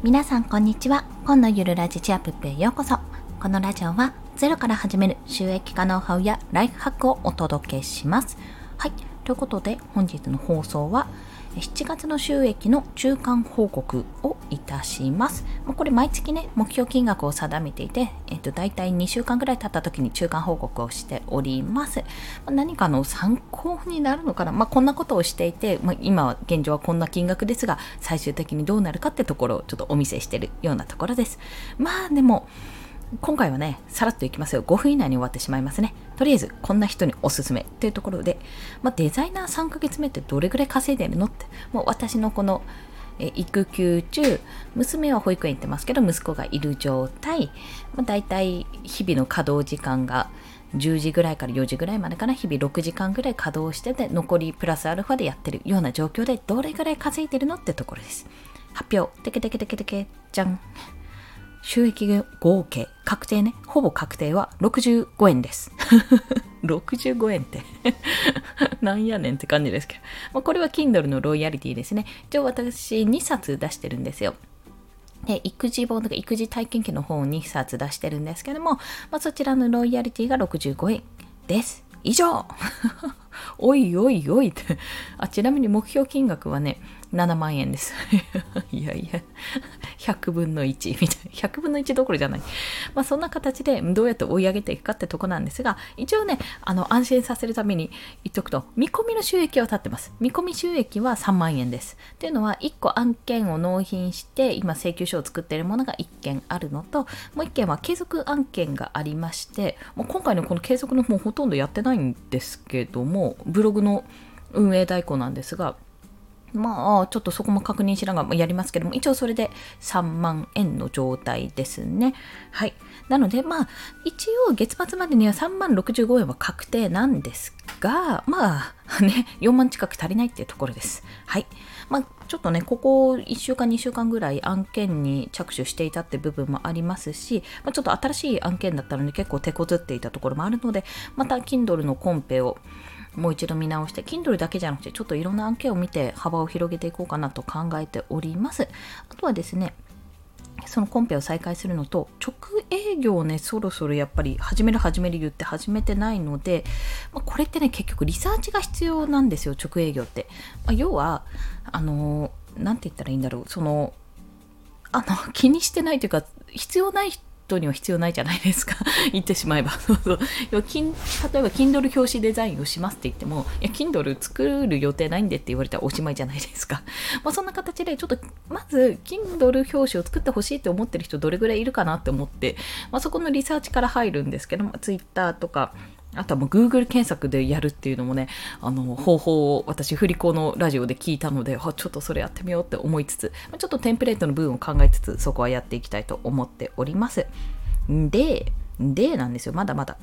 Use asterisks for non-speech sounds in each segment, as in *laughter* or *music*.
皆さんこんにちは。今のゆるラジチアップへようこそ。このラジオはゼロから始める収益化ノウハウやライフハックをお届けします。はい。ということで本日の放送は7月の収益の中間報告をいたします。これ毎月ね、目標金額を定めていて、えっと、大体2週間ぐらい経った時に中間報告をしております。ま何かの参考になるのかなまあ、こんなことをしていて、まあ、今現状はこんな金額ですが、最終的にどうなるかってところをちょっとお見せしてるようなところです。まあでも、今回はね、さらっといきますよ。5分以内に終わってしまいますね。とりあえず、こんな人におすすめというところで、まあ、デザイナー3ヶ月目ってどれぐらい稼いでるのって、もう私のこの、え育休中、娘は保育園行ってますけど、息子がいる状態、まあ、大体日々の稼働時間が10時ぐらいから4時ぐらいまでかな、日々6時間ぐらい稼働してて、残りプラスアルファでやってるような状況で、どれぐらい稼いでるのってところです。発表、テケテケテケテケ、じゃん。収益合計、確定ね、ほぼ確定は65円です。*laughs* 65円って *laughs* なんやねんって感じですけど。まあ、これは Kindle のロイヤリティですね。一応私2冊出してるんですよ。で、育児本とか育児体験記の本を2冊出してるんですけども、まあ、そちらのロイヤリティが65円です。以上おいおいおいってあ、ちなみに目標金額はね、7万円です。*laughs* いやいや、100分の1みたいな。100分の1どころじゃない。まあそんな形でどうやって追い上げていくかってとこなんですが、一応ね、あの安心させるために言っとくと、見込みの収益は立ってます。見込み収益は3万円です。っていうのは、1個案件を納品して、今請求書を作っているものが1件あるのと、もう1件は継続案件がありまして、もう今回のこの継続のもうほとんどやってないんですけども、ブログの運営代行なんですが、まあ、ちょっとそこも確認しながらやりますけども、一応それで3万円の状態ですね。はい。なので、まあ、一応月末までには3万65円は確定なんですが、まあ、ね、4万近く足りないっていうところです。はい。まあ、ちょっとね、ここ1週間、2週間ぐらい案件に着手していたって部分もありますし、まあ、ちょっと新しい案件だったので結構手こずっていたところもあるので、また Kindle のコンペをもう一度見直して、Kindle だけじゃなくて、ちょっといろんな案件を見て幅を広げていこうかなと考えております。あとはですね、そのコンペを再開するのと直営業をねそろそろやっぱり始める始める言って始めてないので、まあ、これってね結局リサーチが必要なんですよ直営業って、まあ、要はあの何て言ったらいいんだろうそのあの気にしてないというか必要ない人人には必要ないじゃないですか。*laughs* 言ってしまえば。*laughs* そうそう。例えば Kindle 表紙デザインをしますって言ってもいや Kindle 作る予定ないんでって言われたらおしまいじゃないですか、*laughs* まあ、そんな形でちょっとまず Kindle 表紙を作ってほしいって思ってる人どれぐらいいるかなって思って、まあ、そこのリサーチから入るんですけど、まあ、Twitter とかあとはもう Google 検索でやるっていうのもね、あの、方法を私、振り子のラジオで聞いたので、ちょっとそれやってみようって思いつつ、ちょっとテンプレートの部分を考えつつ、そこはやっていきたいと思っております。で、でなんですよ、まだまだ。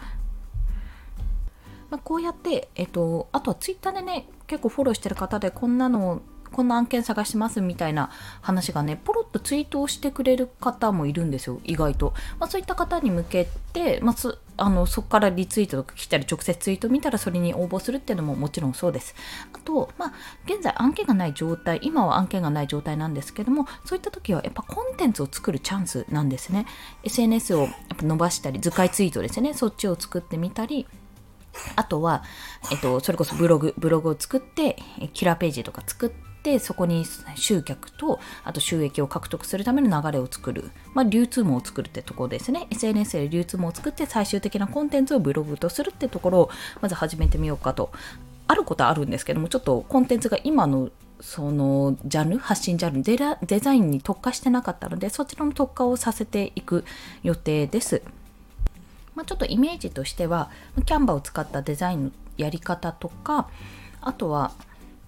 まあ、こうやって、えっと、あとは Twitter でね、結構フォローしてる方で、こんなのこんな案件探しますみたいな話がね、ポロッとツイートをしてくれる方もいるんですよ、意外と。まあ、そういった方に向けて、まあ、そあのそこからリツイートとか来たり、直接ツイート見たらそれに応募するっていうのももちろんそうです。あと、まあ、現在案件がない状態、今は案件がない状態なんですけども、そういった時はやっぱコンテンツを作るチャンスなんですね。SNS をやっぱ伸ばしたり、図解ツイートですね、そっちを作ってみたり、あとは、えっと、それこそブログ、ブログを作って、キラーページとか作って、ってそこに集客とあと収益を獲得するための流れを作る、まあ、流通網を作るってところですね。SNS で流通網を作って最終的なコンテンツをブログとするってところをまず始めてみようかと。あることはあるんですけどもちょっとコンテンツが今のそのジャンル発信ジャンルデデザインに特化してなかったのでそちらの特化をさせていく予定です。まあ、ちょっとイメージとしてはキャンバーを使ったデザインのやり方とかあとは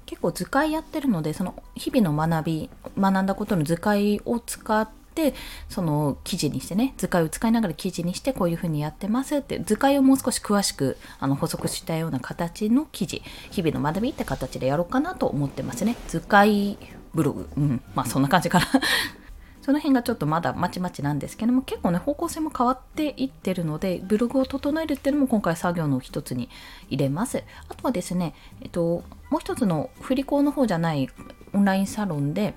結構図解やってるのでその日々の学び学んだことの図解を使ってその記事にしてね図解を使いながら記事にしてこういうふうにやってますって図解をもう少し詳しくあの補足したような形の記事日々の学びって形でやろうかなと思ってますね。図解ブログ。うん。まあそんな感じかな。その辺がちょっとまだまちまちなんですけども結構ね方向性も変わっていってるのでブログを整えるっていうのも今回作業の一つに入れます。あとはですねえっともう一つの振り子の方じゃないオンラインサロンで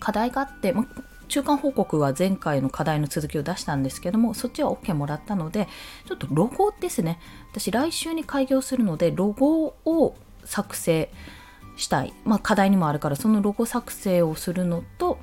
課題があってま中間報告は前回の課題の続きを出したんですけどもそっちは OK もらったのでちょっとロゴですね。私来週に開業するのでロゴを作成したい、まあ、課題にもあるからそのロゴ作成をするのと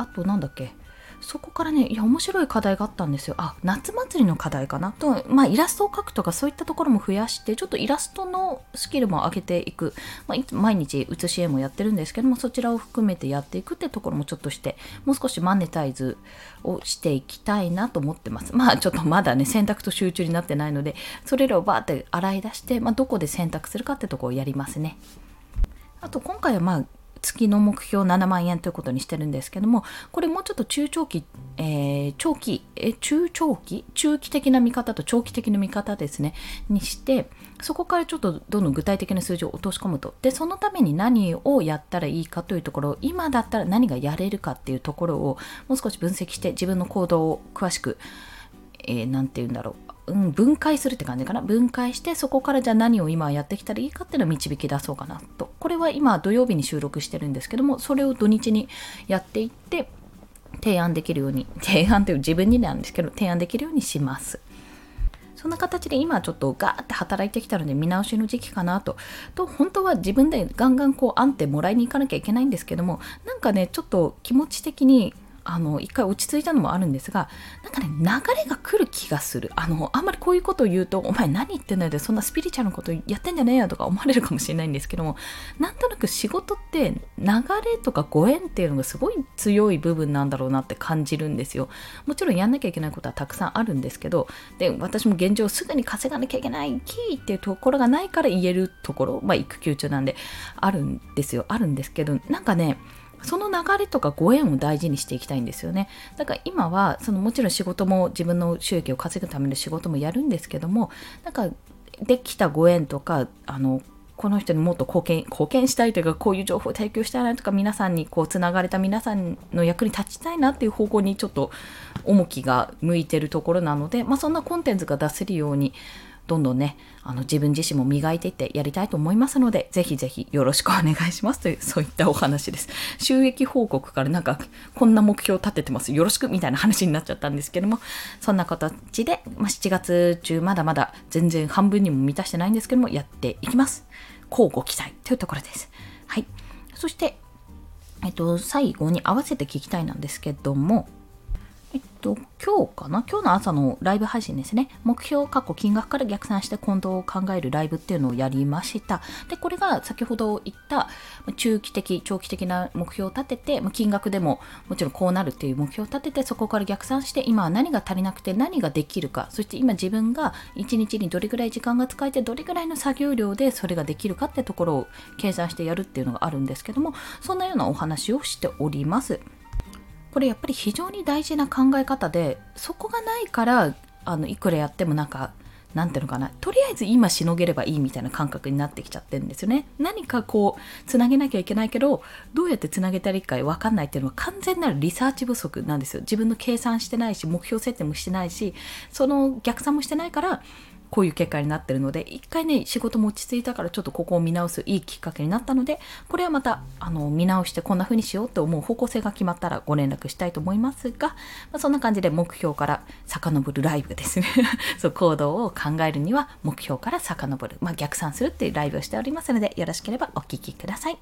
あとなんだっけ？そこからねいや面白い課題があったんですよ。あ夏祭りの課題かな？と、まあ、イラストを描くとかそういったところも増やしてちょっとイラストのスキルも上げていく、まあ、毎日写し絵もやってるんですけどもそちらを含めてやっていくってところもちょっとしてもう少しマネタイズをしていきたいなと思ってます。*laughs* まあちょっとまだね選択と集中になってないのでそれらをバーって洗い出して、まあ、どこで選択するかってとこをやりますね。あと今回はまあ月の目標7万円ということにしてるんですけどもこれもうちょっと中長期、えー、長期、え中長期？中期的な見方と長期的な見方ですね。にしてそこからちょっとどんどん具体的な数字を落とし込むと。でそのために何をやったらいいかというところ今だったら何がやれるかっていうところをもう少し分析して自分の行動を詳しく何、えー、て言うんだろう。うん、分解するって感じかな。分解してそこからじゃあ何を今やってきたらいいかっていうのを導き出そうかなと。これは今土曜日に収録してるんですけどもそれを土日にやっていって提案できるように *laughs* 提案という自分になんですけど提案できるようにします。そんな形で今ちょっとガーって働いてきたので見直しの時期かなと。と、本当は自分でガンガンこう安定もらいに行かなきゃいけないんですけども、なんかね、ちょっと気持ち的にあの一回落ち着いたのもあるんですがなんかね流れが来る気がする。あのあんまりこういうことを言うとお前何言ってんのよでそんなスピリチュアルなことやってんじゃねえよとか思われるかもしれないんですけどもなんとなく仕事って流れとかご縁っていうのがすごい強い部分なんだろうなって感じるんですよ。もちろんやんなきゃいけないことはたくさんあるんですけどで私も現状すぐに稼がなきゃいけないキーっていうところがないから言えるところまあ育休中なんであるんですよ。あるんですけどなんかねその流れとかご縁を大事にしていきたいんですよね。だから今はそのもちろん仕事も自分の収益を稼ぐための仕事もやるんですけどもなんかできたご縁とかあのこの人にもっと貢献貢献したいというかこういう情報を提供したいなとか皆さんにこうつながれた皆さんの役に立ちたいなっていう方向にちょっと重きが向いてるところなので、まあ、そんなコンテンツが出せるようにどんどんね、あの自分自身も磨いていってやりたいと思いますので、ぜひぜひよろしくお願いしますという、*laughs* そういったお話です。収益報告からなんか、こんな目標を立ててます。よろしくみたいな話になっちゃったんですけども、そんな形で、まあ、7月中まだまだ全然半分にも満たしてないんですけども、やっていきます。交互期待というところです。はい。そして、えっと、最後に合わせて聞きたいなんですけども、と、今日かな？今日の朝のライブ配信ですね。目標過去金額から逆算して今度を考えるライブっていうのをやりました。で、これが先ほど言った中期的、長期的な目標を立てて、金額でももちろんこうなるっていう目標を立てて、そこから逆算して今は何が足りなくて何ができるか、そして今自分が一日にどれぐらい時間が使えて、どれぐらいの作業量でそれができるかってところを計算してやるっていうのがあるんですけども、そんなようなお話をしております。これやっぱり非常に大事な考え方でそこがないからあのいくらやってもなんかなんていうのかなとりあえず今しのげればいいみたいな感覚になってきちゃってるんですよね。何かこうつなげなきゃいけないけどどうやってつなげたらいいか分かんないっていうのは完全なるリサーチ不足なんですよ。自分の計算してないし目標設定もしてないしその逆算もしてないからこういう結果になってるので一回ね仕事も落ち着いたからちょっとここを見直すいいきっかけになったのでこれはまたあの見直してこんな風にしようと思う方向性が決まったらご連絡したいと思いますが、まあ、そんな感じで目標から遡るライブですね。*laughs* そう行動を考えるには目標から遡る、まあ、逆算するっていうライブをしておりますのでよろしければお聴きください。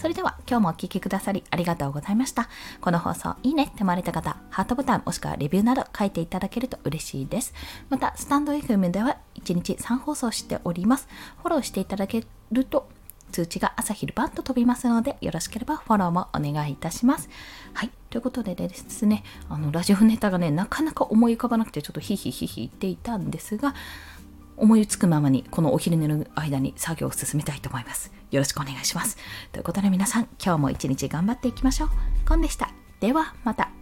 それでは今日もお聴きくださりありがとうございましたこの放送いいねって思われた方ハートボタンもしくはレビューなど書いていただけると嬉しいですまたスタンド FM では1日3放送しております。フォローしていただけると通知が朝昼晩と飛びますので、よろしければフォローもお願いいたします。はい。ということでですね、あの、ラジオネタがね、なかなか思い浮かばなくて、ちょっとヒヒヒヒ言っていたんですが、思いつくままに、このお昼寝の間に作業を進めたいと思います。よろしくお願いします。ということで皆さん、今日も一日頑張っていきましょう。コンでした。では、また。